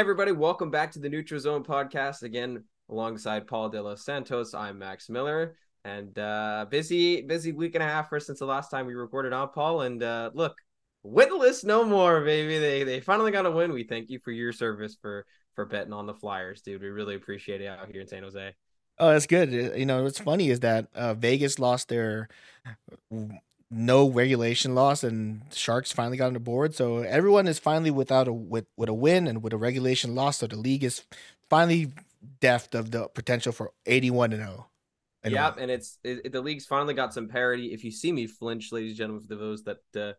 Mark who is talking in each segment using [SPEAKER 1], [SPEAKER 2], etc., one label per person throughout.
[SPEAKER 1] everybody, welcome back to the Neutral Zone podcast. Again, alongside Paul Delos Santos, I'm Max Miller, and uh, busy, busy week and a half for since the last time we recorded on Paul. And uh, look, winless no more, baby. They they finally got a win. We thank you for your service for for betting on the Flyers, dude. We really appreciate it out here in San Jose.
[SPEAKER 2] Oh, that's good. You know, what's funny is that uh, Vegas lost their no regulation loss, and Sharks finally got on the board. So everyone is finally without a with with a win and with a regulation loss. So the league is finally deft of the potential for eighty-one and zero.
[SPEAKER 1] Oh. Yep, and it's it, the league's finally got some parity. If you see me flinch, ladies and gentlemen, for those that uh,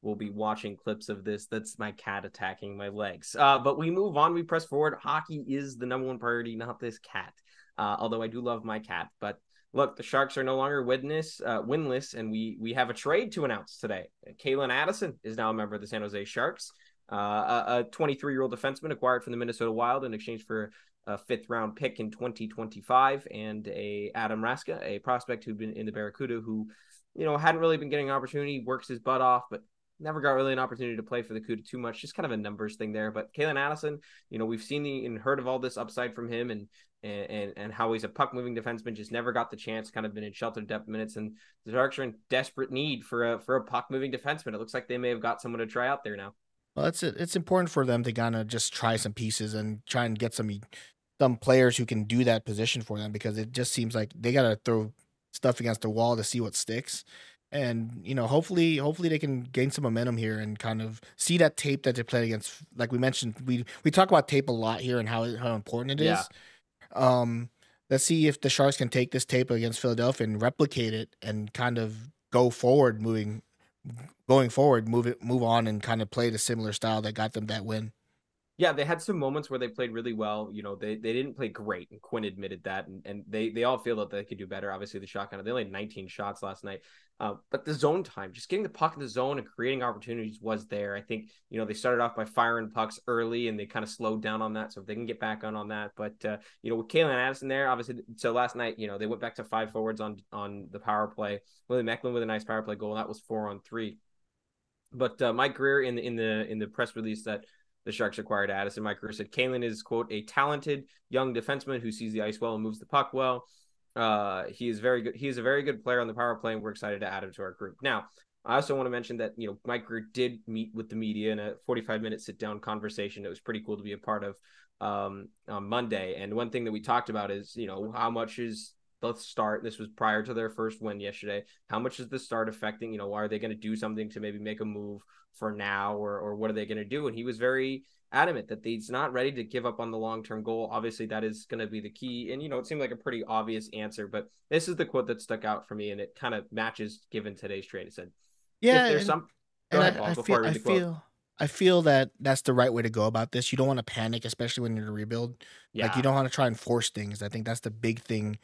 [SPEAKER 1] will be watching clips of this, that's my cat attacking my legs. Uh, but we move on. We press forward. Hockey is the number one priority, not this cat. Uh, although I do love my cat, but look, the Sharks are no longer winless, uh, winless, and we we have a trade to announce today. Calen Addison is now a member of the San Jose Sharks, uh, a 23 year old defenseman acquired from the Minnesota Wild in exchange for a fifth round pick in 2025, and a Adam Raska, a prospect who'd been in the Barracuda, who you know hadn't really been getting an opportunity, works his butt off, but never got really an opportunity to play for the Cuda too much. Just kind of a numbers thing there. But Calen Addison, you know, we've seen the and heard of all this upside from him, and and and how he's a puck moving defenseman, just never got the chance, kind of been in sheltered depth minutes, and the Sharks are in desperate need for a for a puck moving defenseman. It looks like they may have got someone to try out there now.
[SPEAKER 2] Well, it's it's important for them to kind of just try some pieces and try and get some some players who can do that position for them because it just seems like they got to throw stuff against the wall to see what sticks. And you know, hopefully, hopefully they can gain some momentum here and kind of see that tape that they played against. Like we mentioned, we we talk about tape a lot here and how how important it is. Yeah um, let's see if the Sharks can take this tape against Philadelphia and replicate it and kind of go forward, moving, going forward, move it, move on, and kind of play the similar style that got them that win.
[SPEAKER 1] Yeah, they had some moments where they played really well. You know, they, they didn't play great, and Quinn admitted that, and, and they they all feel that they could do better. Obviously, the shot shotgun they only had 19 shots last night, uh, but the zone time, just getting the puck in the zone and creating opportunities was there. I think you know they started off by firing pucks early, and they kind of slowed down on that. So if they can get back on on that, but uh, you know with Calen Addison there, obviously, so last night you know they went back to five forwards on on the power play. Willie Macklin with a nice power play goal. That was four on three. But uh, Mike Grier in the in the in the press release that the Sharks acquired Addison. Mike Grier said Calen is, quote, a talented young defenseman who sees the ice well and moves the puck well. Uh, he is very good. He is a very good player on the power play, and we're excited to add him to our group. Now, I also want to mention that you know Mike Grier did meet with the media in a 45 minute sit down conversation. It was pretty cool to be a part of um, on Monday. And one thing that we talked about is you know how much is the start. This was prior to their first win yesterday. How much is the start affecting? You know, are they going to do something to maybe make a move for now, or or what are they going to do? And he was very adamant that he's not ready to give up on the long term goal. Obviously, that is going to be the key. And you know, it seemed like a pretty obvious answer, but this is the quote that stuck out for me, and it kind of matches given today's trade. It said,
[SPEAKER 2] "Yeah, there's and, some." Go ahead, I, I feel, I, I feel, I feel that that's the right way to go about this. You don't want to panic, especially when you're in a rebuild. Yeah. Like you don't want to try and force things. I think that's the big thing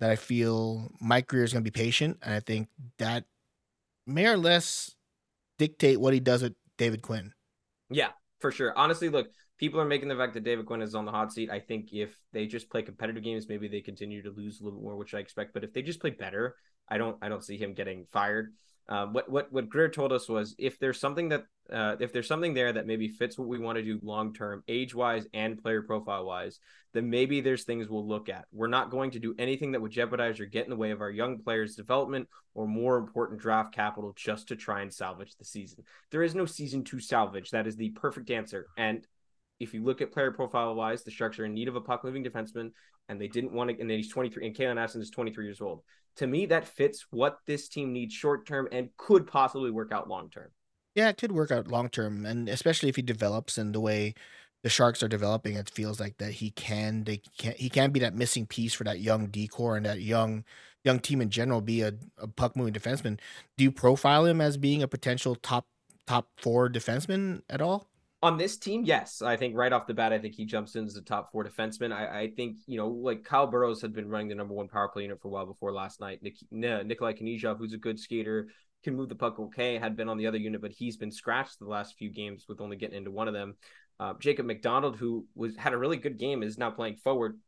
[SPEAKER 2] that I feel Mike Grier is going to be patient, and I think that may or less dictate what he does with David Quinn.
[SPEAKER 1] Yeah, for sure. Honestly, look, people are making the fact that David Quinn is on the hot seat. I think if they just play competitive games, maybe they continue to lose a little more, which I expect. But if they just play better, I don't I don't see him getting fired. Uh, what what what Grier told us was if there's something that uh, if there's something there that maybe fits what we want to do long term, age wise and player profile wise, then maybe there's things we'll look at. We're not going to do anything that would jeopardize or get in the way of our young players' development or more important draft capital just to try and salvage the season. There is no season to salvage. That is the perfect answer. And if you look at player profile wise, the Sharks are in need of a puck moving defenseman, and they didn't want to. And then he's 23, and Calen Addison is 23 years old. To me, that fits what this team needs short term and could possibly work out long term.
[SPEAKER 2] Yeah, it could work out long term, and especially if he develops in the way the Sharks are developing, it feels like that he can they can he can be that missing piece for that young decor and that young young team in general. Be a, a puck moving defenseman. Do you profile him as being a potential top top four defenseman at all?
[SPEAKER 1] On this team, yes, I think right off the bat, I think he jumps in as the top four defenseman. I, I, think you know, like Kyle Burroughs had been running the number one power play unit for a while before last night. Nik- Nikolai Knyzhov, who's a good skater, can move the puck okay, had been on the other unit, but he's been scratched the last few games with only getting into one of them. Uh, Jacob MacDonald, who was had a really good game, is now playing forward.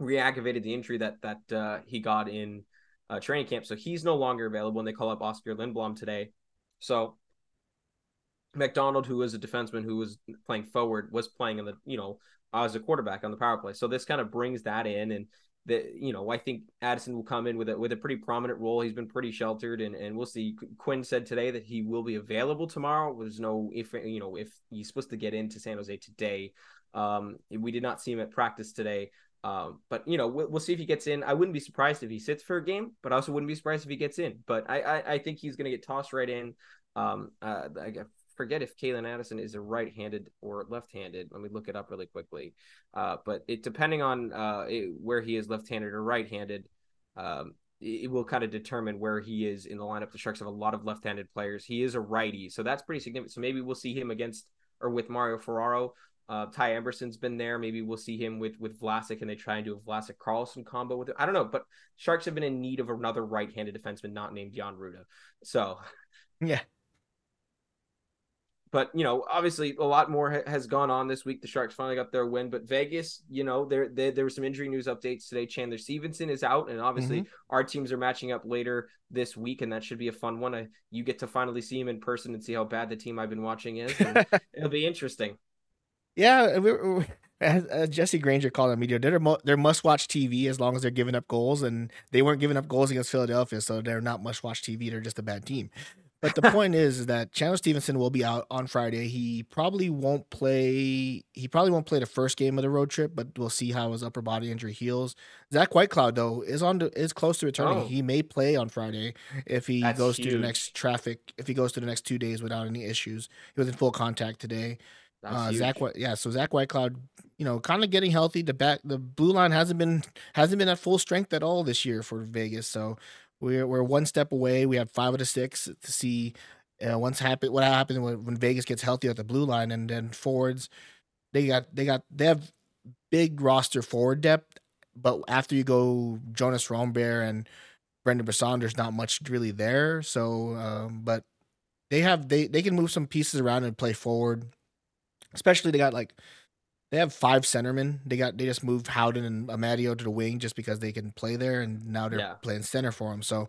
[SPEAKER 1] Reactivated the injury that that uh, he got in uh, training camp, so he's no longer available. And they call up Oscar Lindblom today, so MacDonald, who was a defenseman who was playing forward, was playing in the you know as a quarterback on the power play. So this kind of brings that in, and that you know I think Addison will come in with a with a pretty prominent role. He's been pretty sheltered, and and we'll see. Quinn said today that he will be available tomorrow. There's no if you know if he's supposed to get into San Jose today. Um, we did not see him at practice today. Um, but you know, we'll, we'll, see if he gets in. I wouldn't be surprised if he sits for a game, but I also wouldn't be surprised if he gets in. But I, I, I think he's going to get tossed right in. Um, uh, I forget if Calen Addison is a right-handed or left-handed. Let me look it up really quickly. Uh, but it depending on uh, it, where he is left-handed or right-handed, um, it will kind of determine where he is in the lineup. The Sharks have a lot of left-handed players. He is a righty, so that's pretty significant. So maybe we'll see him against or with Mario Ferraro. Uh, Ty Emberson's been there. Maybe we'll see him with with Vlasic, and they try and do a Vlasic Karlsson combo with it. I don't know, but Sharks have been in need of another right-handed defenseman, not named Jan Rutta. So,
[SPEAKER 2] yeah.
[SPEAKER 1] But you know, obviously, a lot more ha- has gone on this week. The Sharks finally got their win, but Vegas, you know, there there, there were some injury news updates today. Chandler Stephenson is out, and obviously, mm-hmm. our teams are matching up later this week, and that should be a fun one. I, you get to finally see him in person and see how bad the team I've been watching is. it'll be interesting.
[SPEAKER 2] Yeah, we, we, Jesse Granger called on media, they're they're must watch TV as long as they're giving up goals, and they weren't giving up goals against Philadelphia, so they're not must watch TV. They're just a bad team. But the point is, is that Chandler Stephenson will be out on Friday. He probably won't play. He probably won't play the first game of the road trip, but we'll see how his upper body injury heals. Zach Whitecloud though is on to, is close to returning. Oh. He may play on Friday if he That's goes huge. through the next traffic. If he goes through the next two days without any issues, he was in full contact today. Uh, Zach, yeah. So Zach Whitecloud, you know, kind of getting healthy. The back, the blue line hasn't been hasn't been at full strength at all this year for Vegas. So we're we're one step away. We have five out of six to see uh, what's happen what happens when, when Vegas gets healthy at the blue line, and then forwards. They got they got they have big roster forward depth, but after you go Jonas Rönnberg and Brendan Brisson, there's not much really there. So, um, but they have they they can move some pieces around and play forward Especially they got like they have five centermen. They got they just moved Howden and Amadio to the wing just because they can play there, and now they're yeah. playing center for them. So,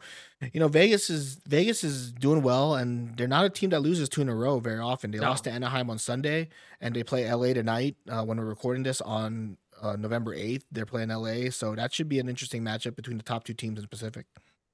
[SPEAKER 2] you know, Vegas is Vegas is doing well, and they're not a team that loses two in a row very often. They no. lost to Anaheim on Sunday, and they play LA tonight uh, when we're recording this on uh, November eighth. They're playing LA, so that should be an interesting matchup between the top two teams in the Pacific.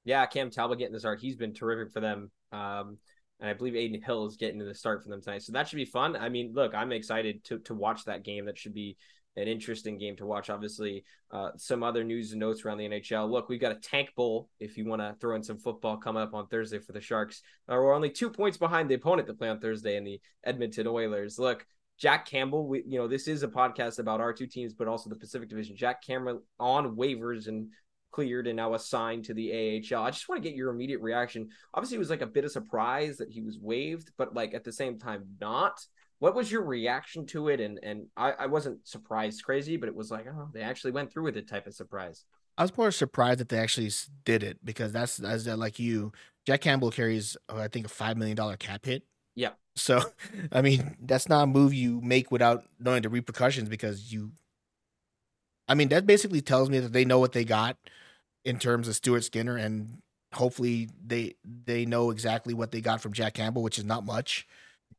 [SPEAKER 1] Yeah, Cam Talbot getting the start. He's been terrific for them. Um, and I believe Adin Hill is getting to the start for them tonight. So that should be fun. I mean, look, I'm excited to to watch that game. That should be an interesting game to watch. Obviously, uh, some other news and notes around the NHL. Look, we've got a tank bowl. If you want to throw in some football coming up on Thursday for the Sharks, uh, we're only two points behind the opponent to play on Thursday in the Edmonton Oilers. Look, Jack Campbell. We, you know, this is a podcast about our two teams, but also the Pacific Division. Jack Campbell on waivers and cleared and now assigned to the AHL. I just want to get your immediate reaction. Obviously, it was like a bit of surprise that he was waived, but like at the same time, not. What was your reaction to it? And and I, I wasn't surprised crazy, but it was like, oh, they actually went through with it type of surprise.
[SPEAKER 2] I was more surprised that they actually did it because that's as like you, Jack Campbell carries uh, I think a five million dollar cap hit.
[SPEAKER 1] Yeah.
[SPEAKER 2] So, I mean, that's not a move you make without knowing the repercussions because you I mean, that basically tells me that they know what they got in terms of Stuart Skinner, and hopefully they they know exactly what they got from Jack Campbell, which is not much.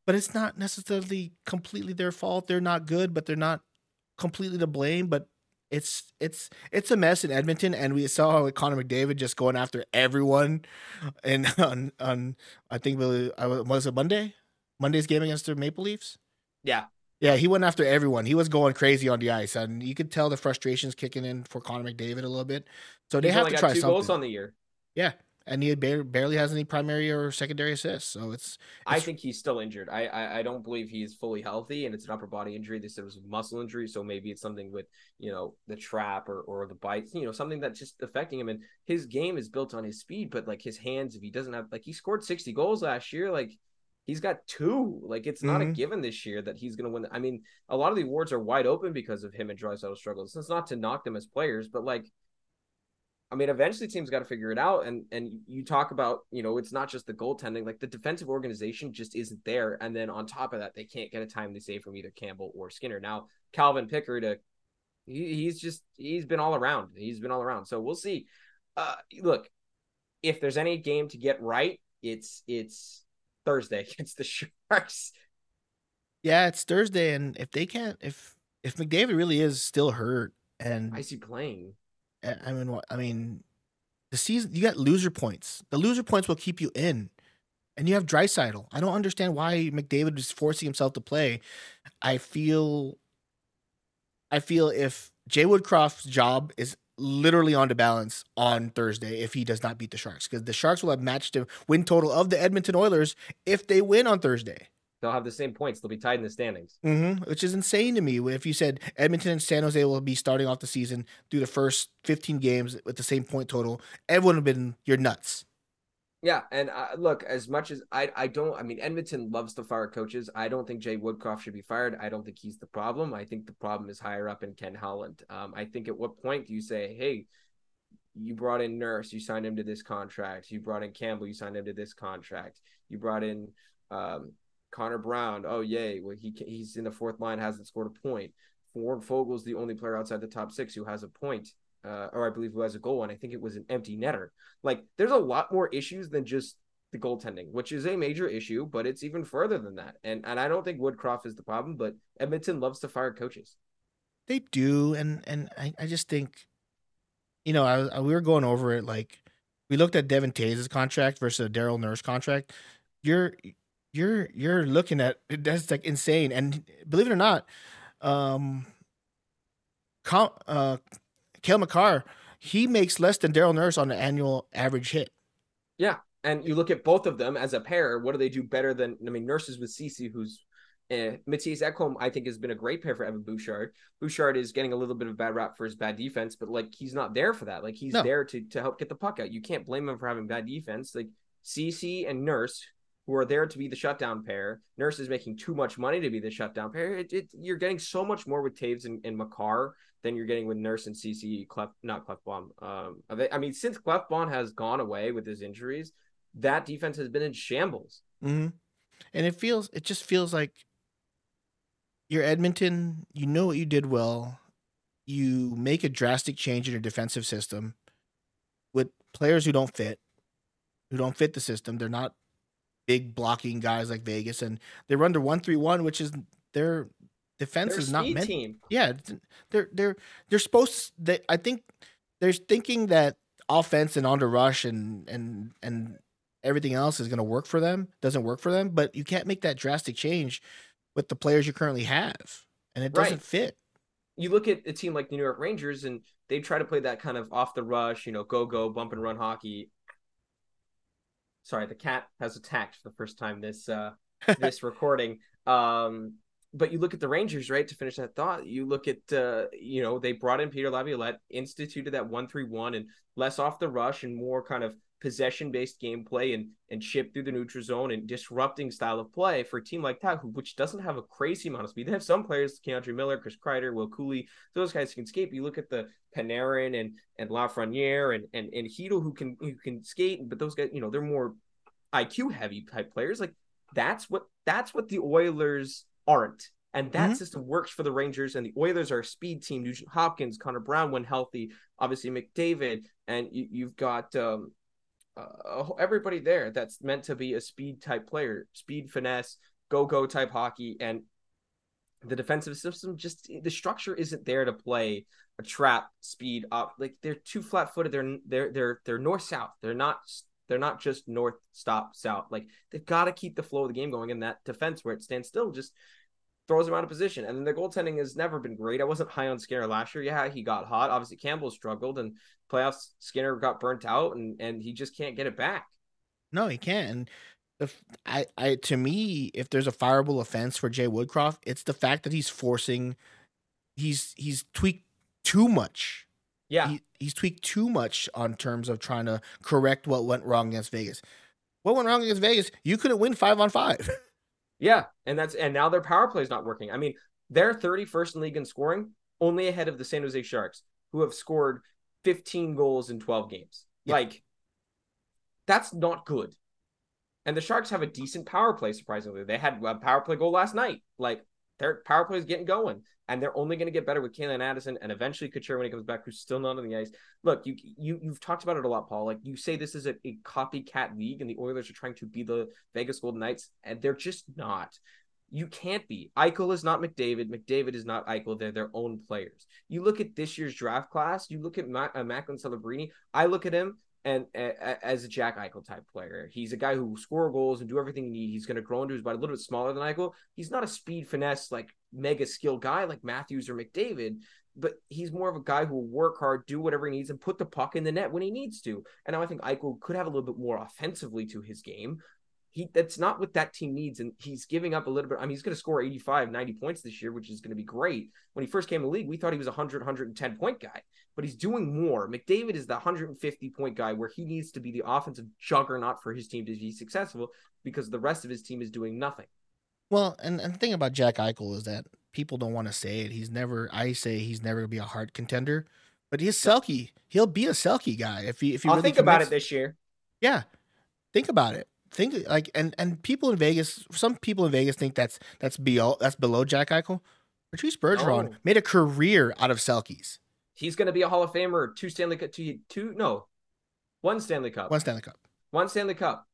[SPEAKER 2] But it's not necessarily completely their fault. They're not good, but they're not completely to blame. But it's it's it's a mess in Edmonton, and we saw how Connor McDavid just going after everyone, and on on I think was, uh, was it Monday, Monday's game against the Maple Leafs.
[SPEAKER 1] Yeah,
[SPEAKER 2] yeah, he went after everyone. He was going crazy on the ice, and you could tell the frustrations kicking in for Connor McDavid a little bit. So they He's have to try two something.
[SPEAKER 1] goals on the year.
[SPEAKER 2] Yeah, and he barely has any primary or secondary assists. So it's, it's,
[SPEAKER 1] I think he's still injured. I, I, I don't believe he's fully healthy, and it's an upper body injury. They said it was a muscle injury, so maybe it's something with you know the trap or or the bites. You know something that's just affecting him. And his game is built on his speed, but like his hands, if he doesn't have like he scored sixty goals last year, like he's got two. Like it's not mm-hmm. a given this year that he's going to win. I mean, a lot of the awards are wide open because of him and Draisaitl struggles. It's not to knock them as players, but like, I mean, eventually teams got to figure it out. And and you talk about, you know, it's not just the goaltending. Like the defensive organization just isn't there. And then on top of that, they can't get a timely save from either Campbell or Skinner. Now Calvin Pickard, uh, he, he's just he's been all around. He's been all around. So we'll see. Uh, look, if there's any game to get right, it's it's Thursday against the Sharks.
[SPEAKER 2] Yeah, it's Thursday, and if they can't, if if McDavid really is still hurt, and
[SPEAKER 1] I see playing.
[SPEAKER 2] I mean, I mean, the season you got loser points. The loser points will keep you in, and you have Draisaitl. I don't understand why McDavid is forcing himself to play. I feel, I feel if Jay Woodcroft's job is literally on the balance on Thursday if he does not beat the Sharks because the Sharks will have matched the win total of the Edmonton Oilers if they win on Thursday.
[SPEAKER 1] They'll have the same points. They'll be tied in the standings,
[SPEAKER 2] mm-hmm, which is insane to me. If you said Edmonton and San Jose will be starting off the season through the first 15 games with the same point total, everyone would have been you're nuts.
[SPEAKER 1] Yeah, and uh, look, as much as I, I don't, I mean, Edmonton loves to fire coaches. I don't think Jay Woodcroft should be fired. I don't think he's the problem. I think the problem is higher up in Ken Holland. Um, I think at what point do you say, hey, you brought in Nurse, you signed him to this contract. You brought in Campbell, you signed him to this contract. You brought in um, Connor Brown. Oh yay, well he he's in the fourth line, hasn't scored a point. Warren Foegele's the only player outside the top six who has a point uh, or I believe who has a goal, and I think it was an empty netter. Like, there's a lot more issues than just the goaltending, which is a major issue, but it's even further than that. And and I don't think Woodcroft is the problem, but Edmonton loves to fire coaches.
[SPEAKER 2] They do, and and I, I just think, you know, I, I we were going over it like we looked at Devon Toews' contract versus a Daryl Nurse contract. You're you're you're looking at that's like insane, and believe it or not, um, com, uh, Cale Makar, he makes less than Daryl Nurse on an annual average hit.
[SPEAKER 1] Yeah. And you look at both of them as a pair, what do they do better than I mean nurses with Ceci, who's uh, Mattias Ekholm, I think, has been a great pair for Evan Bouchard. Bouchard is getting a little bit of bad rap for his bad defense, but like he's not there for that. Like he's no. there to to help get the puck out. You can't blame him for having bad defense. Like Ceci and Nurse, who are there to be the shutdown pair. Nurse is making too much money to be the shutdown pair. It, it, you're getting so much more with Toews and, and Makar than you're getting with Nurse and Ceci, Clef, not Klefbom. Um, I mean, since Klefbom has gone away with his injuries, that defense has been in shambles.
[SPEAKER 2] Mm-hmm. And it feels, it just feels like you're Edmonton. You know what you did well. You make a drastic change in your defensive system with players who don't fit, who don't fit the system. They're not big blocking guys like Vegas, and they run the one three one, which is their defense
[SPEAKER 1] they're
[SPEAKER 2] is not meant.
[SPEAKER 1] Team.
[SPEAKER 2] Yeah, they're they're they're supposed. To, they, I think they're thinking that offense and on the rush and and and everything else is going to work for them. Doesn't work for them, but you can't make that drastic change with the players you currently have, and it doesn't right. fit.
[SPEAKER 1] You look at a team like the New York Rangers, and they try to play that kind of off the rush, you know, go go bump and run hockey. Sorry, the cat has attacked for the first time this uh this recording. Um, but you look at the Rangers, right? To finish that thought, you look at uh, you know they brought in Peter Laviolette, instituted that one three one, and less off the rush and more kind of possession based gameplay and and chip through the neutral zone and disrupting style of play for a team like that, who which doesn't have a crazy amount of speed. They have some players, K'Andre Miller, Chris Kreider, Will Cuylle, those guys can skate. You look at the Panarin and and Lafreniere and and and Chytil who can who can skate, but those guys, you know, they're more IQ heavy type players. Like that's what that's what the Oilers aren't. And that mm-hmm. system works for the Rangers, and the Oilers are a speed team. Nugent Hopkins, Connor Brown, when healthy, obviously McDavid, and you, have got um, uh, everybody there that's meant to be a speed type player, speed, finesse, go go type hockey, and the defensive system just the structure isn't there to play a trap speed up. Like they're too flat footed. They're they're they're they're north south. They're not they're not just north, stop, south. Like they've got to keep the flow of the game going. And that defense where it stands still just throws them out of position. And then the goaltending has never been great. I wasn't high on Skinner last year. Yeah, he got hot. Obviously, Campbell struggled, and playoffs Skinner got burnt out, and and he just can't get it back.
[SPEAKER 2] No, he can't. And if I, I to me, if there's a fireable offense for Jay Woodcroft, it's the fact that he's forcing, he's he's tweaked too much
[SPEAKER 1] yeah.
[SPEAKER 2] He, he's tweaked too much on terms of trying to correct what went wrong against Vegas. What went wrong against Vegas? You couldn't win five on five.
[SPEAKER 1] yeah. And that's, and now their power play is not working. I mean, they're 31st in league in scoring, only ahead of the San Jose Sharks, who have scored 15 goals in 12 games. Yeah. Like, that's not good. And the Sharks have a decent power play, surprisingly. They had a power play goal last night. Like, their power play is getting going, and they're only going to get better with Calen Addison and eventually Couture when he comes back, who's still not on the ice. Look, you you you've talked about it a lot, Paul. Like you say, this is a, a copycat league, and the Oilers are trying to be the Vegas Golden Knights, and they're just not. You can't be. Eichel is not McDavid. McDavid is not Eichel. They're their own players. You look at this year's draft class. You look at Ma- uh, Macklin Celebrini. I look at him and as a Jack Eichel type player. He's a guy who score goals and do everything you need. He's going to grow into his body a little bit smaller than Eichel. He's not a speed finesse like mega skill guy like Matthews or McDavid, but he's more of a guy who will work hard, do whatever he needs, and put the puck in the net when he needs to. And now I think Eichel could have a little bit more offensively to his game, he that's not what that team needs and he's giving up a little bit i mean he's going to score 85 90 points this year which is going to be great. When he first came in the league we thought he was a 100 110 point guy but he's doing more. Mcdavid is the 150 point guy where he needs to be the offensive juggernaut for his team to be successful because the rest of his team is doing nothing.
[SPEAKER 2] Well and, and the thing about jack eichel is that people don't want to say it. He's never i say he's never going to be a Hart contender but he's Selke. He'll be a Selke guy if he if
[SPEAKER 1] I'll
[SPEAKER 2] really
[SPEAKER 1] think
[SPEAKER 2] commits.
[SPEAKER 1] about it this year.
[SPEAKER 2] Yeah. Think about it think like and and people in Vegas, some people in Vegas think that's that's below that's below Jack Eichel. Patrice Bergeron
[SPEAKER 1] No.
[SPEAKER 2] made a career out of Selkes.
[SPEAKER 1] he's going to be a hall of famer two stanley cup two, two no one stanley cup
[SPEAKER 2] One Stanley Cup.
[SPEAKER 1] one stanley cup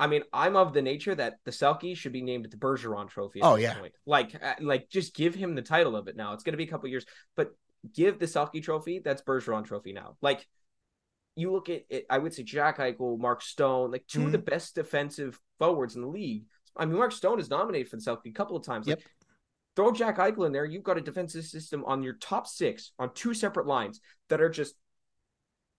[SPEAKER 1] I mean, I'm of the nature that the Selke should be named the Bergeron Trophy. At
[SPEAKER 2] Oh, yeah.
[SPEAKER 1] point. like, uh, like just give him the title of it now. It's going to be a couple years, but give the Selke Trophy. That's Bergeron Trophy now. Like, you look at it, I would say Jack Eichel, Mark Stone, like 2 of the best defensive forwards in the league. I mean, Mark Stone is nominated for the Selke a couple of times. Like,
[SPEAKER 2] Yep.
[SPEAKER 1] throw Jack Eichel in there. You've got a defensive system on your top six on two separate lines that are just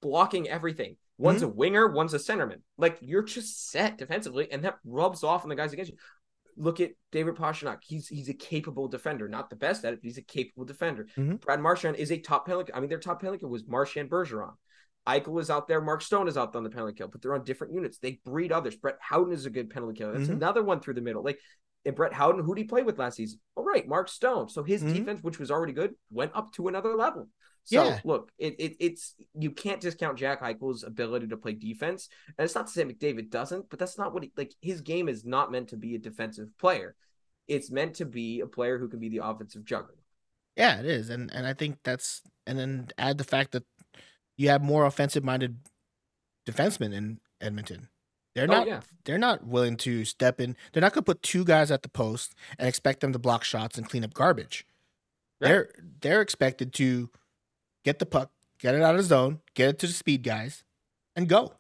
[SPEAKER 1] blocking everything. One's a winger, one's a centerman. Like you're just set defensively, and that rubs off on the guys against you. Look at David Pastrnak. He's he's a capable defender, not the best at it, but he's a capable defender.
[SPEAKER 2] Mhm.
[SPEAKER 1] Brad Marchand is a top penalty. I mean, their top penalty was Marchand Bergeron. Eichel is out there. Mark Stone is out there on the penalty kill, but they're on different units. They breed others. Brett Howden is a good penalty killer. That's
[SPEAKER 2] Mhm.
[SPEAKER 1] another one through the middle. Like and Brett Howden, who did he play with last season? All right, Mark Stone. So his
[SPEAKER 2] Mhm.
[SPEAKER 1] defense, which was already good, went up to another level. So
[SPEAKER 2] Yeah.
[SPEAKER 1] look, it, it it's you can't discount Jack Eichel's ability to play defense. And it's not to say McDavid doesn't, but that's not what he like his game is not meant to be a defensive player. It's meant to be a player who can be the offensive juggernaut.
[SPEAKER 2] Yeah, it is, and and I think that's and then add the fact that you have more offensive minded defensemen in Edmonton. They're
[SPEAKER 1] Oh,
[SPEAKER 2] not
[SPEAKER 1] yeah.
[SPEAKER 2] they're not willing to step in. They're not going to put two guys at the post and expect them to block shots and clean up garbage.
[SPEAKER 1] Right.
[SPEAKER 2] They're they're expected to get the puck, get it out of the zone, get it to the speed guys, and go.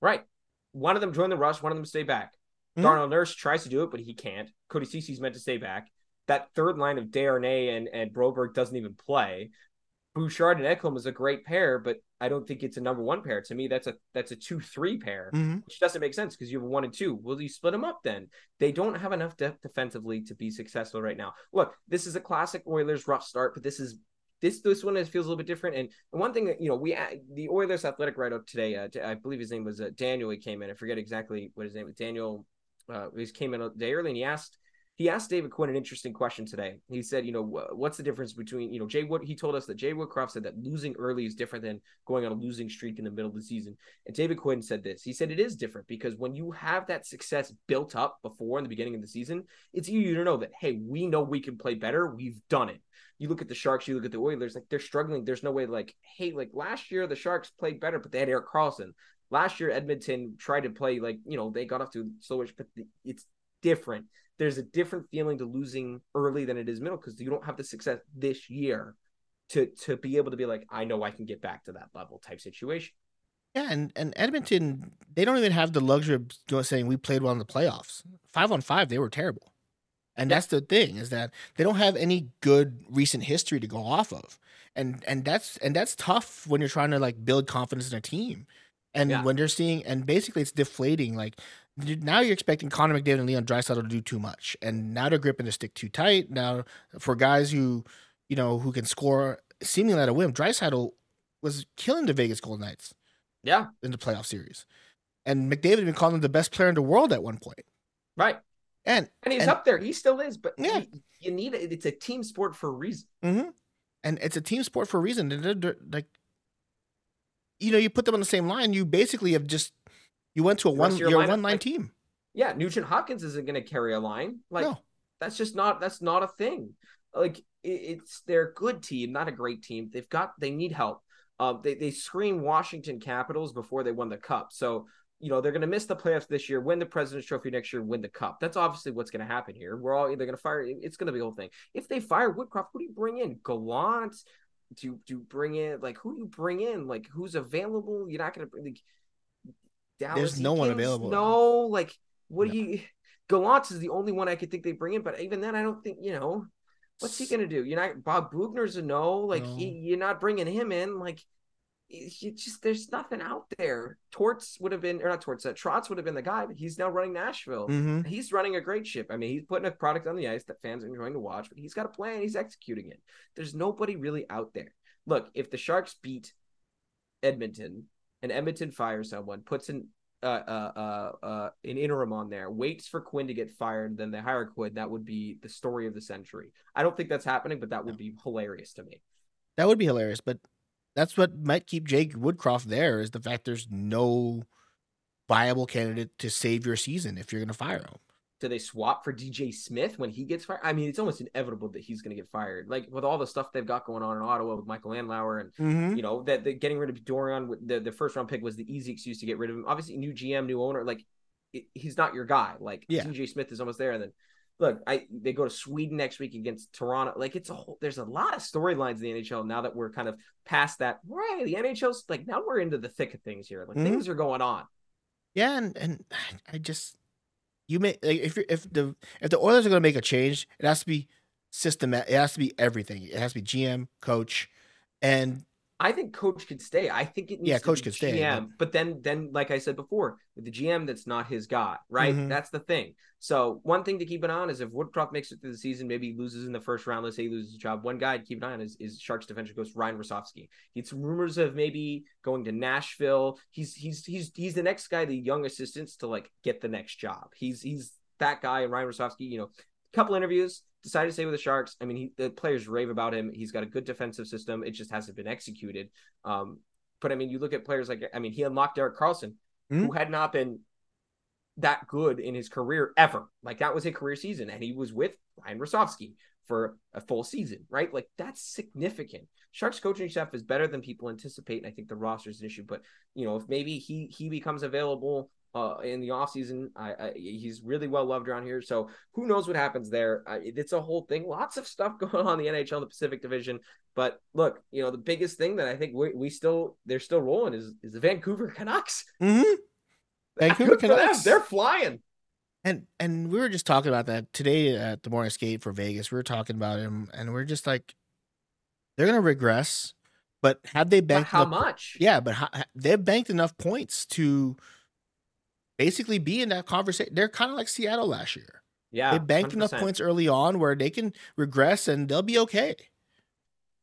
[SPEAKER 1] Right. One of them join the rush, one of them stay back.
[SPEAKER 2] Mhm.
[SPEAKER 1] Darnell Nurse tries to do it, but he can't. Cody Ceci's meant to stay back. That third line of Darnay and, and Broberg doesn't even play. Bouchard and Ekholm is a great pair, but I don't think it's a number one pair. To me, that's a that's a two three pair,
[SPEAKER 2] Mhm.
[SPEAKER 1] which doesn't make sense because you have a one and two. Will you split them up then? They don't have enough depth defensively to be successful right now. Look, this is a classic Oilers rough start, but this is this this one is, feels a little bit different. And, and one thing that you know, we the Oilers athletic write up today. Uh, I believe his name was uh, Daniel. He came in. I forget exactly what his name was. Daniel. Uh, he came in a day early, and he asked he asked David Quinn an interesting question today. He said, you know, what's the difference between, you know, Jay Wood? He told us that Jay Woodcroft said that losing early is different than going on a losing streak in the middle of the season. And David Quinn said this. He said it is different because when you have that success built up before in the beginning of the season, it's easier to know that, hey, we know we can play better. We've done it. You look at the Sharks, you look at the Oilers, like they're struggling. There's no way, like, hey, like last year the Sharks played better, but they had Erik Karlsson. Last year Edmonton tried to play like, you know, they got off to slowish, but it's different. There's a different feeling to losing early than it is middle because you don't have the success this year to to be able to be like, I know I can get back to that level type situation.
[SPEAKER 2] Yeah, and, and Edmonton, they don't even have the luxury of saying we played well in the playoffs. Five on five, they were terrible. And that's the thing is that they don't have any good recent history to go off of, and and that's and that's tough when you're trying to like build confidence in a team, and
[SPEAKER 1] Yeah.
[SPEAKER 2] when they're seeing and basically it's deflating. Like now you're expecting Connor McDavid and Leon Draisaitl to do too much, and now they're gripping the stick too tight. Now for guys who you know who can score seemingly at a whim, Draisaitl was killing the Vegas Golden Knights
[SPEAKER 1] Yeah,
[SPEAKER 2] in the playoff series. And McDavid had been calling him the best player in the world at one point.
[SPEAKER 1] right.
[SPEAKER 2] And
[SPEAKER 1] And he's
[SPEAKER 2] And-
[SPEAKER 1] up there. He still is, but
[SPEAKER 2] Yeah.
[SPEAKER 1] you, you need it. It's a team sport for a reason.
[SPEAKER 2] mm-hmm. and it's a team sport for a reason. And they're- they're- like you know, you put them on the same line, you basically have just you went to a one
[SPEAKER 1] rest of your
[SPEAKER 2] you're a one line
[SPEAKER 1] like-
[SPEAKER 2] team.
[SPEAKER 1] Yeah, Nugent Hopkins isn't going to carry a line. Like
[SPEAKER 2] no.
[SPEAKER 1] That's just not that's not a thing. Like it, it's they're a good team, not a great team. They've got they need help. Um, they they scream Washington Capitals before they won the cup. So you know they're going to miss the playoffs this year, win the President's Trophy next year, win the cup. That's obviously what's going to happen here. We're all either going to fire. It's going to be a whole thing. If they fire Woodcroft, who do you bring in? Gallant? Do you, do you bring in like who do you bring in? Like who's available? You're not going to bring. Like,
[SPEAKER 2] Dallas There's no one available.
[SPEAKER 1] No, like what no. do you? Gallant is the only one I could think they bring in, but even then, I don't think you know what's he gonna do. You're not Bob Boughner's a no. Like no. He, you're not bringing him in. Like you just there's nothing out there. Torts would have been or not Torts. Uh, Trotz would have been the guy, but he's now running Nashville.
[SPEAKER 2] Mm-hmm.
[SPEAKER 1] He's running a great ship. I mean, he's putting a product on the ice that fans are enjoying to watch. But he's got a plan. He's executing it. There's nobody really out there. Look, if the Sharks beat Edmonton and Edmonton fires someone, puts an uh, uh, uh, uh, an interim on there, waits for Quinn to get fired, then they hire Quinn. That would be the story of the century. I don't think that's happening, but that would be hilarious to me.
[SPEAKER 2] That would be hilarious, but that's what might keep Jake Woodcroft there is the fact there's no viable candidate to save your season if you're going to fire him
[SPEAKER 1] do they swap for DJ Smith when he gets fired? I mean, it's almost inevitable that he's going to get fired. Like with all the stuff they've got going on in Ottawa with Michael and
[SPEAKER 2] mm-hmm.
[SPEAKER 1] you know that getting rid of Dorion, the the first round pick was the easy excuse to get rid of him. Obviously, new GM, new owner, like it, he's not your guy. Like yeah. DJ Smith is almost there, and then look, I they go to Sweden next week against Toronto. Like it's a whole, there's a lot of storylines in the NHL now that we're kind of past that. Right, the NHL's like now we're into the thick of things here. Like mm-hmm. things are going on.
[SPEAKER 2] Yeah, and and I just you may like, if if the if the Oilers are going to make a change, it has to be systematic. It has to be everything. It has to be GM, coach, and
[SPEAKER 1] I think coach could stay. I think it needs
[SPEAKER 2] yeah, coach could stay.
[SPEAKER 1] GM, but... then then like I said before, with the GM that's not his guy, right? Mm-hmm. That's the thing. So one thing to keep an eye on is if Woodcroft makes it through the season, maybe loses in the first round. Let's say he loses his job. One guy to keep an eye on is, is Sharks defensive coach Ryan Warsofsky. He's rumors of maybe going to Nashville. He's he's he's he's the next guy, the young assistants to like get the next job. He's he's that guy and Ryan Warsofsky. You know, couple interviews decided to stay with the Sharks. I mean, he, the players rave about him. He's got a good defensive system. It just hasn't been executed. Um, but I mean, you look at players like I mean, he unlocked Derek Carlson, mm-hmm. who had not been that good in his career ever. Like that was a career season, and he was with Ryan Warsofsky for a full season, right? Like that's significant. Sharks coaching staff is better than people anticipate, and I think the roster is an issue. But you know, if maybe he he becomes available uh, in the offseason. I, I he's really well loved around here. So who knows what happens there? Uh, it's a whole thing. Lots of stuff going on in the NHL, the Pacific Division. But look, you know, the biggest thing that I think we, we still they're still rolling is is the Vancouver Canucks.
[SPEAKER 2] Mm-hmm. Vancouver Canucks,
[SPEAKER 1] they're flying.
[SPEAKER 2] And and we were just talking about that today at the morning skate for Vegas. We were talking about him, and we're just like, they're gonna regress. But have they banked
[SPEAKER 1] but how much?
[SPEAKER 2] Yeah, but how, they've banked enough points to basically be in that conversation. They're kind of like Seattle last year.
[SPEAKER 1] Yeah,
[SPEAKER 2] they banked 100%. enough points early on where they can regress and they'll be okay.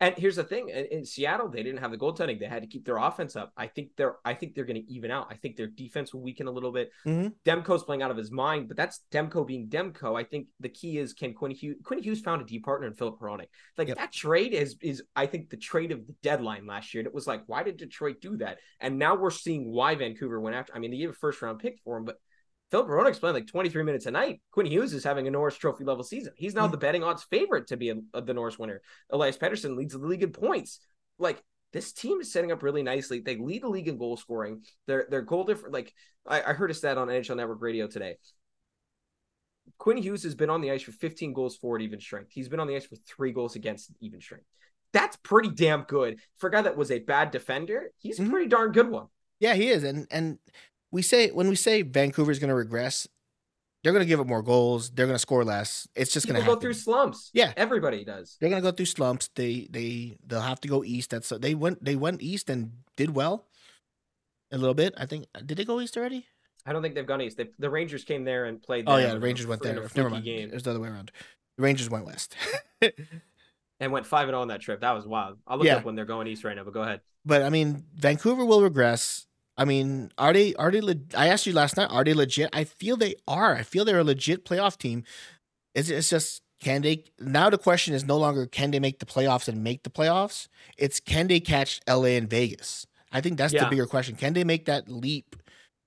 [SPEAKER 1] And here's the thing: in, in, Seattle, they didn't have the goaltending; they had to keep their offense up. I think they're, I think they're going to even out. I think their defense will weaken a little bit.
[SPEAKER 2] Mm-hmm.
[SPEAKER 1] Demko's playing out of his mind, but that's Demko being Demko. I think the key is can Quinn Hughes? Quinn Hughes found a deep partner in Filip Hronek. Like yep. that trade is is I think the trade of the deadline last year. And it was like, why did Detroit do that? And now we're seeing why Vancouver went after. I mean, they gave a first round pick for him, but Filip Hronek's playing like 23 minutes a night. Quinn Hughes is having a Norris Trophy level season. He's now mm-hmm. the betting odds favorite to be a, a, the Norris winner. Elias Pettersson leads the league in points. Like this team is setting up really nicely. They lead the league in goal scoring. Their their goal different. Like I, I heard a stat on NHL Network Radio today. Quinn Hughes has been on the ice for 15 goals for even strength. He's been on the ice for three goals against even strength. That's pretty damn good for a guy that was a bad defender. He's a mm-hmm. pretty darn good one.
[SPEAKER 2] Yeah, he is, and and we say when we say Vancouver's going to regress, they're going to give up more goals. They're going to score less. It's just going to
[SPEAKER 1] go through slumps.
[SPEAKER 2] Yeah,
[SPEAKER 1] everybody does.
[SPEAKER 2] They're going to go through slumps. They they they'll have to go east. That's they went they went east and did well a little bit. I think did they go east already?
[SPEAKER 1] I don't think they've gone east. They, the Rangers came there and played.
[SPEAKER 2] Oh yeah, the Rangers went there. Never mind. Game. It was the other way around. The Rangers went west.
[SPEAKER 1] and went five and zero oh on that trip. That was wild. I'll look yeah. up when they're going east right now. But go ahead.
[SPEAKER 2] But I mean, Vancouver will regress. I mean, are they are they? Le- I asked you last night. Are they legit? I feel they are. I feel they're a legit playoff team. It's it's just can they? Now the question is no longer can they make the playoffs and make the playoffs. It's can they catch LA and Vegas. I think that's yeah. the bigger question. Can they make that leap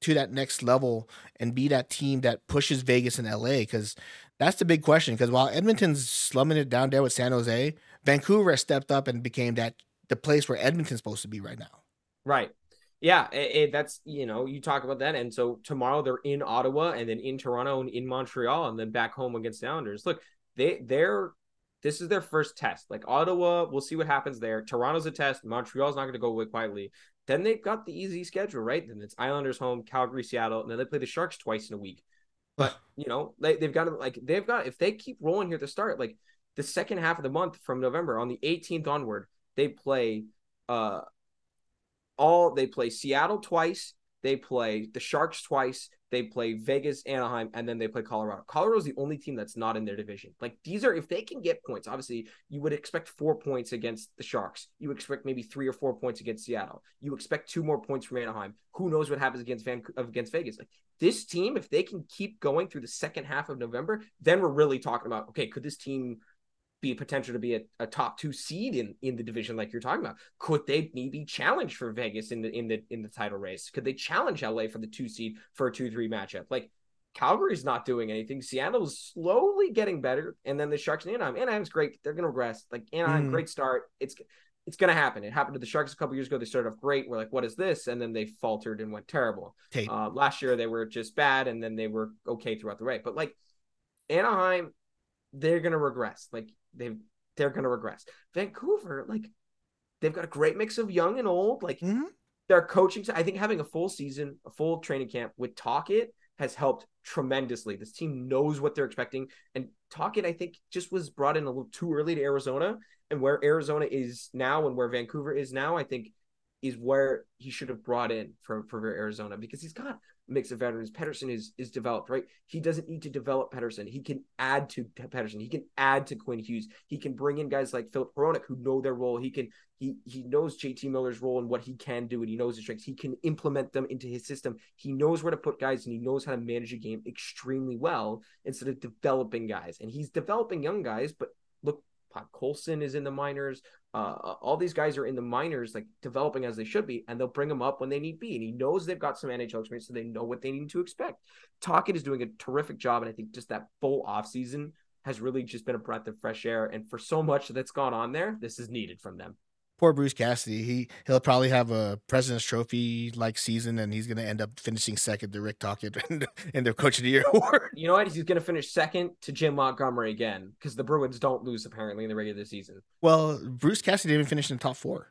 [SPEAKER 2] to that next level and be that team that pushes Vegas and LA? Because that's the big question because while Edmonton's slumming it down there with San Jose, Vancouver has stepped up and became that the place where Edmonton's supposed to be right now.
[SPEAKER 1] Right. Yeah, it, it, that's you know you talk about that, and so tomorrow they're in Ottawa, and then in Toronto, and in Montreal, and then back home against the Islanders. Look, they they're this is their first test. Like Ottawa, we'll see what happens there. Toronto's a test. Montreal's not going to go away quietly. Then they've got the easy schedule, right? Then it's Islanders home, Calgary, Seattle, and then they play the Sharks twice in a week. But you know, they, they've got to like they've got if they keep rolling here to start, like the second half of the month from November on the 18th onward, they play uh all they play Seattle twice, they play the Sharks twice, they play Vegas, Anaheim, and then they play Colorado. Colorado's the only team that's not in their division. Like these are if they can get points, obviously you would expect four points against the Sharks. You expect maybe three or four points against Seattle. You expect two more points from Anaheim. Who knows what happens against Van against Vegas? Like this team, if they can keep going through the second half of November, then we're really talking about okay, could this team be a potential to be a, a top two seed in in the division like you're talking about could they maybe challenge for vegas in the in the in the title race could they challenge la for the two seed for a two three matchup like calgary's not doing anything seattle's slowly getting better and then the sharks and anaheim anaheim's great they're gonna regress like anaheim mm. great start it's it's going to happen. It happened to the Sharks a couple years ago. They started off great. We're like, what is this? And then they faltered and went terrible. Uh, last year they were just bad, and then they were okay throughout the way. But like Anaheim, they're going to regress. Like they they're going to regress. Vancouver, like they've got a great mix of young and old. Like mm-hmm. their coaching, I think having a full season, a full training camp with Tocchet has helped tremendously. This team knows what they're expecting, and Tocchet, I think, just was brought in a little too early to Arizona, and where Arizona is now and where Vancouver is now, I think is where he should have brought in for for Arizona because he's got mix of veterans. Pettersson is is developed, right? He doesn't need to develop Pettersson. He can add to Pettersson. He can add to Quinn Hughes. He can bring in guys like Filip Hronek who know their role. He can he he knows JT Miller's role and what he can do, and he knows his strengths. He can implement them into his system. He knows where to put guys, and he knows how to manage a game extremely well instead of developing guys. And he's developing young guys, but look, Podkolzin is in the minors. Uh, all these guys are in the minors, like developing as they should be, and they'll bring them up when they need be. And he knows they've got some NHL experience, so they know what they need to expect. Tocchet is doing a terrific job, and I think just that full off season has really just been a breath of fresh air. And for so much that's gone on there, this is needed from them
[SPEAKER 2] poor Bruce Cassidy. He he'll probably have a President's Trophy like season, and he's going to end up finishing second to Rick Tocchet in, their Coach of the Year award.
[SPEAKER 1] You know what? He's going to finish second to Jim Montgomery again because the Bruins don't lose apparently in the regular season.
[SPEAKER 2] Well, Bruce Cassidy didn't finish in the top four.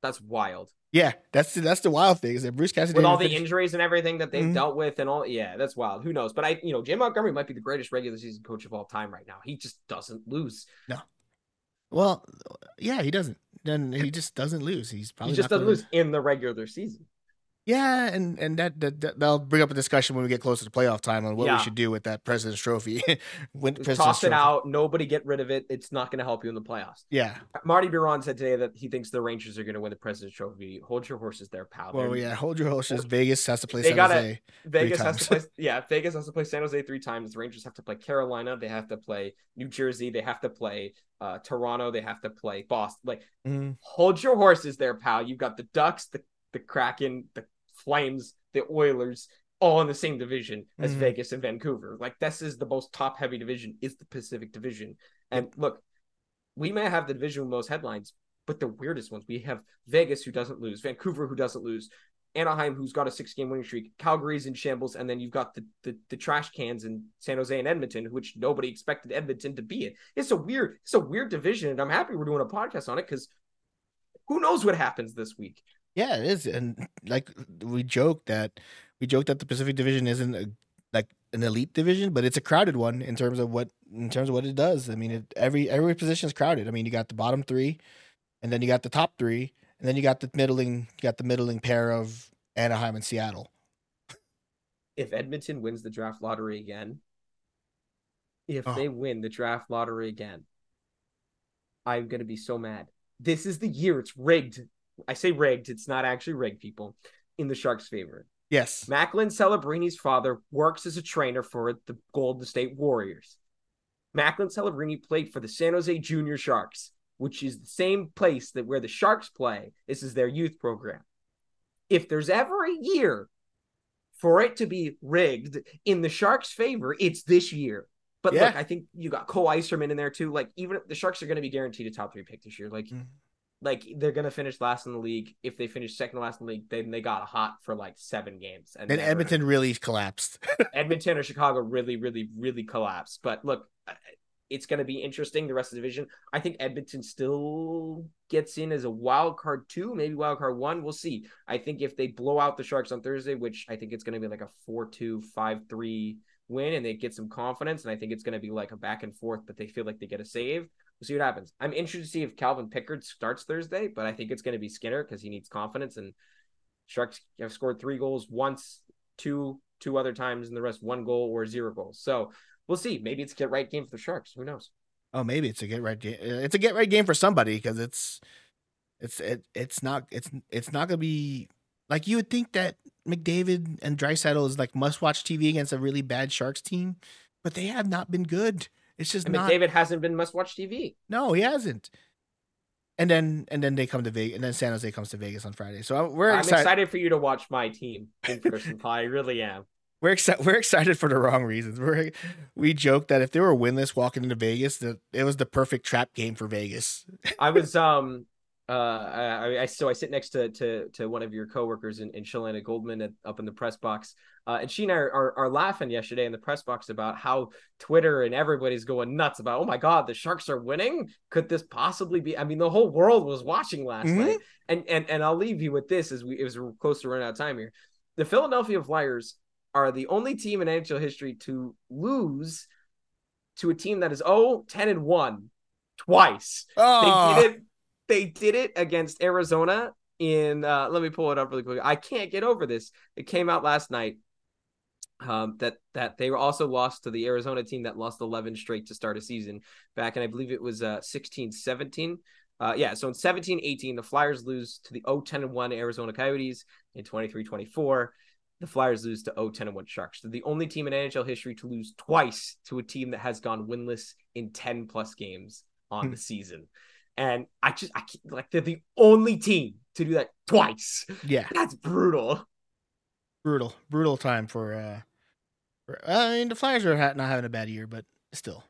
[SPEAKER 1] That's wild.
[SPEAKER 2] Yeah, that's that's the wild thing is that Bruce Cassidy
[SPEAKER 1] with all the finish... injuries and everything that they've mm-hmm. dealt with and all. Yeah, that's wild. Who knows? But I, you know, Jim Montgomery might be the greatest regular season coach of all time right now. He just doesn't lose.
[SPEAKER 2] No. Well, yeah, he doesn't then he just doesn't lose. He's probably
[SPEAKER 1] he just doesn't lose in the regular season.
[SPEAKER 2] Yeah, and and that, that, that will bring up a discussion when we get closer to playoff time on what yeah. we should do with that President's Trophy.
[SPEAKER 1] when President's toss it Trophy. out, nobody get rid of it. It's not going to help you in the playoffs.
[SPEAKER 2] Yeah,
[SPEAKER 1] Marty Biron said today that he thinks the Rangers are going to win the President's Trophy. Hold your horses there, pal.
[SPEAKER 2] Well, They're, yeah, hold your horses. Hold, Vegas has to play. They San gotta, Jose
[SPEAKER 1] Vegas has to play. Yeah, Vegas has to play San Jose three times. The Rangers have to play Carolina. They have to play New Jersey. They have to play uh, Toronto. They have to play Boston. Like, mm. hold your horses there, pal. You've got the Ducks, the the Kraken, the Flames, the Oilers, all in the same division as mm-hmm. Vegas and Vancouver. Like this is the most top heavy division is the Pacific Division. And look, we may have the division with most headlines, but the weirdest ones. We have Vegas who doesn't lose, Vancouver who doesn't lose, Anaheim who's got a six game winning streak, Calgary's in shambles, and then you've got the, the the trash cans in San Jose and Edmonton, which nobody expected Edmonton to be in. It's a weird, it's a weird division, and I'm happy we're doing a podcast on it because who knows what happens this week.
[SPEAKER 2] Yeah, it is, and like we joke that we joke that the Pacific Division isn't a, like an elite division, but it's a crowded one in terms of what in terms of what it does. I mean, it, every every position is crowded. I mean, you got the bottom three, and then you got the top three, and then you got the middling you got the middling pair of Anaheim and Seattle.
[SPEAKER 1] If Edmonton wins the draft lottery again, if oh. they win the draft lottery again, I'm gonna be so mad. This is the year. It's rigged. I say rigged, it's not actually rigged, people, in the Sharks' favor.
[SPEAKER 2] Yes.
[SPEAKER 1] Macklin Celebrini's father works as a trainer for the Golden State Warriors. Macklin Celebrini played for the San Jose Junior Sharks, which is the same place that where the Sharks play. This is their youth program. If there's ever a year for it to be rigged in the Sharks' favor, it's this year. But
[SPEAKER 2] Yeah.
[SPEAKER 1] look, I think you got Cole Eiserman in there too. Like even the Sharks are going to be guaranteed a top three pick this year. Like
[SPEAKER 2] Mhm.
[SPEAKER 1] Like they're going to finish last in the league. If they finish second last in the league, then they got hot for like seven games. And never-
[SPEAKER 2] Edmonton really collapsed.
[SPEAKER 1] Edmonton or Chicago really, really, really collapsed. But look, uh, it's going to be interesting the rest of the division. I think Edmonton still gets in as a wild card two, maybe wild card one. We'll see. I think if they blow out the Sharks on Thursday, which I think it's going to be like a 4 2, 5 3 win, and they get some confidence, and I think it's going to be like a back and forth, but they feel like they get a save. We'll see what happens. I'm interested to see if Calvin Pickard starts Thursday, but I think it's going to be Skinner because he needs confidence. And Sharks have scored three goals once, two, two other times, and the rest one goal or zero goals. So we'll see. Maybe it's a get right game for the Sharks. Who knows?
[SPEAKER 2] Oh, maybe it's a get right game. It's a get right game for somebody because it's it's it, it's not it's it's not gonna be like you would think that McDavid and Draisaitl is like must watch TV against a really bad Sharks team, but they have not been good. It's just
[SPEAKER 1] And
[SPEAKER 2] not.
[SPEAKER 1] McDavid hasn't been must watch TV.
[SPEAKER 2] No, he hasn't. And then and then they come to Vegas, and then San Jose comes to Vegas on Friday. So I'm- we're
[SPEAKER 1] I'm
[SPEAKER 2] excited.
[SPEAKER 1] excited for you to watch my team in person, Paul. I really am.
[SPEAKER 2] We're excited. We're excited for the wrong reasons. We're we joke that if they were winless walking into Vegas, that it was the perfect trap game for Vegas.
[SPEAKER 1] I was um uh I, I so I sit next to to to one of your coworkers in, in Shalana Goldman at, up in the press box. Uh, and she and I are, are, are laughing yesterday in the press box about how Twitter and everybody's going nuts about, oh my God, the Sharks are winning. Could this possibly be? I mean, the whole world was watching last
[SPEAKER 2] Mhm.
[SPEAKER 1] night. And and and I'll leave you with this as we it we're close to running out of time here. The Philadelphia Flyers are the only team in NHL history to lose to a team that is 0, 10, and 1 twice.
[SPEAKER 2] Oh,
[SPEAKER 1] They did it. They did it against Arizona in. Uh, let me pull it up really quick. I can't get over this. It came out last night. Um, that that they also lost to the Arizona team that lost 11 straight to start a season back, and I believe it was uh 16 17. Uh, yeah, so in 17 18, the Flyers lose to the 0 10 and 1 Arizona Coyotes. In 23 24, the Flyers lose to 0 10 and 1 Sharks. They're the only team in NHL history to lose twice to a team that has gone winless in 10 plus games on
[SPEAKER 2] Hmm.
[SPEAKER 1] the season. And I just, I can't, like, they're the only team to do that twice.
[SPEAKER 2] yeah,
[SPEAKER 1] That's brutal.
[SPEAKER 2] brutal, brutal time for. uh for, I mean, the Flyers are not having a bad year, but still.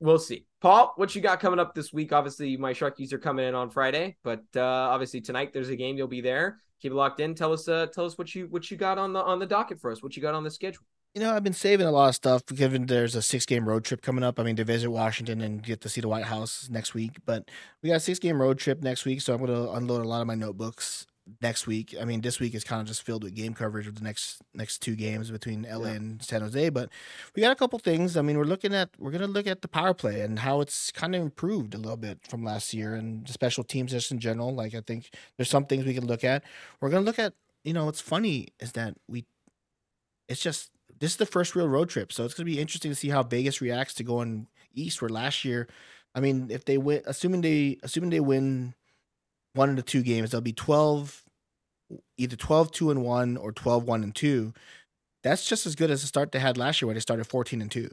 [SPEAKER 1] We'll see. Paul, what you got coming up this week? Obviously, my Sharkies are coming in on Friday, but uh, obviously tonight there's a game. You'll be there. Keep it locked in. Tell us, uh, tell us what you what you got on the on the docket for us. What you got on the schedule.
[SPEAKER 2] You know, I've been saving a lot of stuff given there's a six game road trip coming up. I mean, to visit Washington and get to see the White House next week. But we got a six game road trip next week, so I'm going to unload a lot of my notebooks next week. I mean, this week is kind of just filled with game coverage of the next next two games between LA
[SPEAKER 1] Yeah.
[SPEAKER 2] and San Jose. But we got a couple things. I mean, we're looking at we're going to look at the power play and how it's kind of improved a little bit from last year and the special teams just in general. Like I think there's some things we can look at. We're going to look at. You know, what's funny is that we it's just this is the first real road trip, so it's gonna be interesting to see how Vegas reacts to going east. Where last year, I mean, if they win, assuming they assuming they win one of the two games, they'll be twelve, either 12 2 and one or 12 1 and two. That's just as good as the start they had last year, where they started fourteen and two.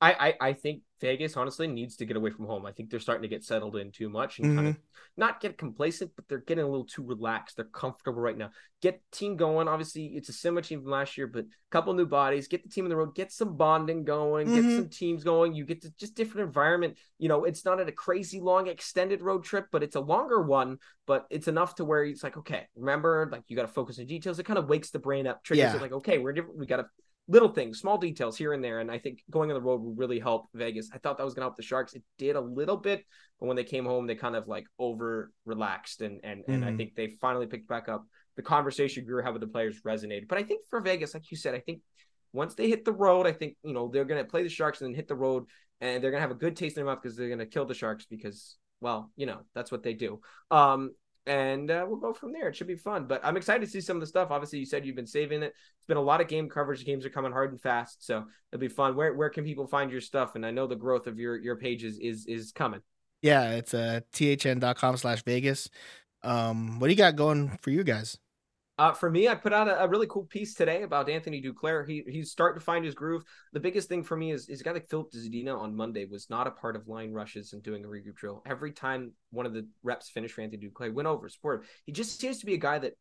[SPEAKER 1] I, I I think Vegas honestly needs to get away from home. I think they're starting to get settled in too much and kind of not get complacent, but they're getting a little too relaxed. They're comfortable right now. Get the team going. Obviously, it's a similar team from last year, but a couple new bodies. Get the team on the road. Get some bonding going. Get
[SPEAKER 2] Mhm.
[SPEAKER 1] some teams going. You get to just different environment. You know, it's not at a crazy long extended road trip, but it's a longer one. But it's enough to where it's like, okay, remember, like you got to focus on details. It kind of wakes the brain up, triggers
[SPEAKER 2] Yeah.
[SPEAKER 1] it. Like, okay, we're different. We got to little things, small details here and there. And I think going on the road will really help Vegas. I thought that was going to help the Sharks. It did a little bit, but when they came home, they kind of like over relaxed. And and and I
[SPEAKER 2] Mhm.
[SPEAKER 1] think they finally picked back up. The conversation we were having with the players resonated. But I think for Vegas, like you said, I think once they hit the road, I think you know they're going to play the Sharks and then hit the road, and they're going to have a good taste in their mouth because they're going to kill the Sharks because well, you know that's what they do. Um, and uh, we'll go from there. It should be fun. But I'm excited to see some of the stuff. Obviously, you said you've been saving it. It's been a lot of game coverage. Games are coming hard and fast, so it'll be fun. Where where can people find your stuff? And I know the growth of your your pages is is coming.
[SPEAKER 2] Yeah, it's uh, thn.com slash Vegas. Um, what do you got going for you guys?
[SPEAKER 1] Uh, for me, I put out a, a really cool piece today about Anthony Duclair. He he's starting to find his groove. The biggest thing for me is is a guy like Filip Zadina on Monday was not a part of line rushes and doing a regroup drill. Every time one of the reps finished for Anthony Duclair, went over, support. He just seems to be a guy that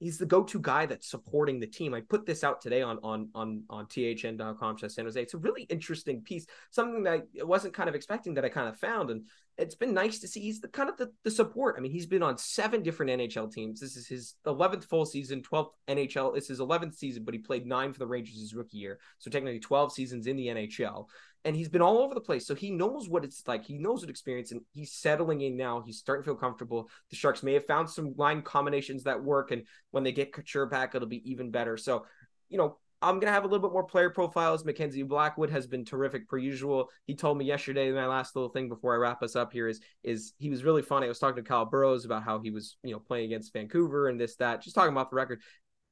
[SPEAKER 1] he's the go-to guy that's supporting the team. I put this out today on on on on thn.com San Jose. It's a really interesting piece, something that I wasn't kind of expecting that I kind of found. And it's been nice to see he's the kind of the, the support. I mean, he's been on seven different NHL teams. This is his 11th full season, 12th NHL. It's his 11th season, but he played nine for the Rangers his rookie year. So technically 12 seasons in the NHL. And he's been all over the place. So he knows what it's like. He knows what experience, and he's settling in now. He's starting to feel comfortable. The Sharks may have found some line combinations that work. And when they get Couture back, it'll be even better. So, you know, I'm gonna have a little bit more player profiles. Mackenzie Blackwood has been terrific per usual. He told me yesterday, my last little thing before I wrap us up here is is he was really funny. I was talking to Kyle Burroughs about how he was, you know, playing against Vancouver and this, that, just talking about the record.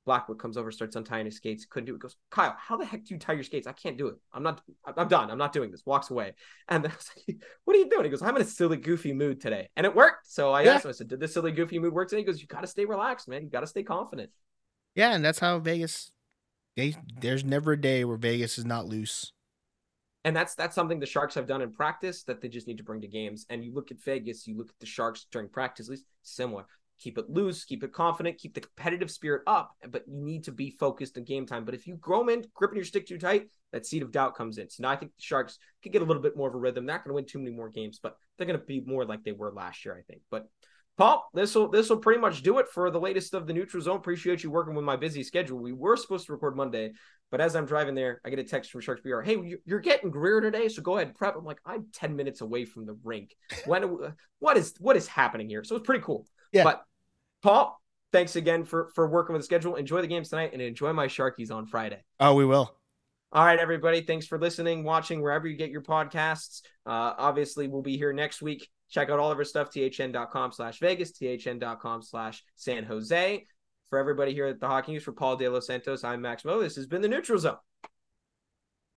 [SPEAKER 1] Blackwood comes over, starts untying his skates. Couldn't do it. Goes, Kyle, how the heck do you tie your skates? I can't do it. I'm not. I'm done. I'm not doing this. Walks away. And then I was like, "What are you doing?" He goes, "I'm in a silly, goofy mood today," and it worked. So I yeah. asked him. I said, "Did this silly, goofy mood work today?" He goes, "You got to stay relaxed, man. You got to stay confident."
[SPEAKER 2] Yeah, and that's how Vegas they there's never a day where Vegas is not loose.
[SPEAKER 1] And that's that's something the Sharks have done in practice that they just need to bring to games. And you look at Vegas, you look at the Sharks during practice, at least similar. Keep it loose, keep it confident, keep the competitive spirit up, but you need to be focused in game time. But if you grow in, gripping your stick too tight, that seed of doubt comes in. So now I think the Sharks could get a little bit more of a rhythm. They're not going to win too many more games, but they're going to be more like they were last year, I think. But Paul, this will this will pretty much do it for the latest of the neutral zone. Appreciate you working with my busy schedule. We were supposed to record Monday, but as I'm driving there, I get a text from Sharks PR. Hey, you're getting Grier today, so go ahead and prep. I'm like, I'm 10 minutes away from the rink. When what is what is happening here? So it's pretty cool. Yeah. But Paul, thanks again for for working with the schedule. Enjoy the games tonight and enjoy my Sharkies on Friday.
[SPEAKER 2] Oh, we will.
[SPEAKER 1] All right, everybody. Thanks for listening, watching, wherever you get your podcasts. Uh, obviously, we'll be here next week. Check out all of our stuff, thn.com slash Vegas, thn.com slash San Jose. For everybody here at the Hockey News, for Paul Delos Santos, I'm Max Mo. This has been the Neutral Zone.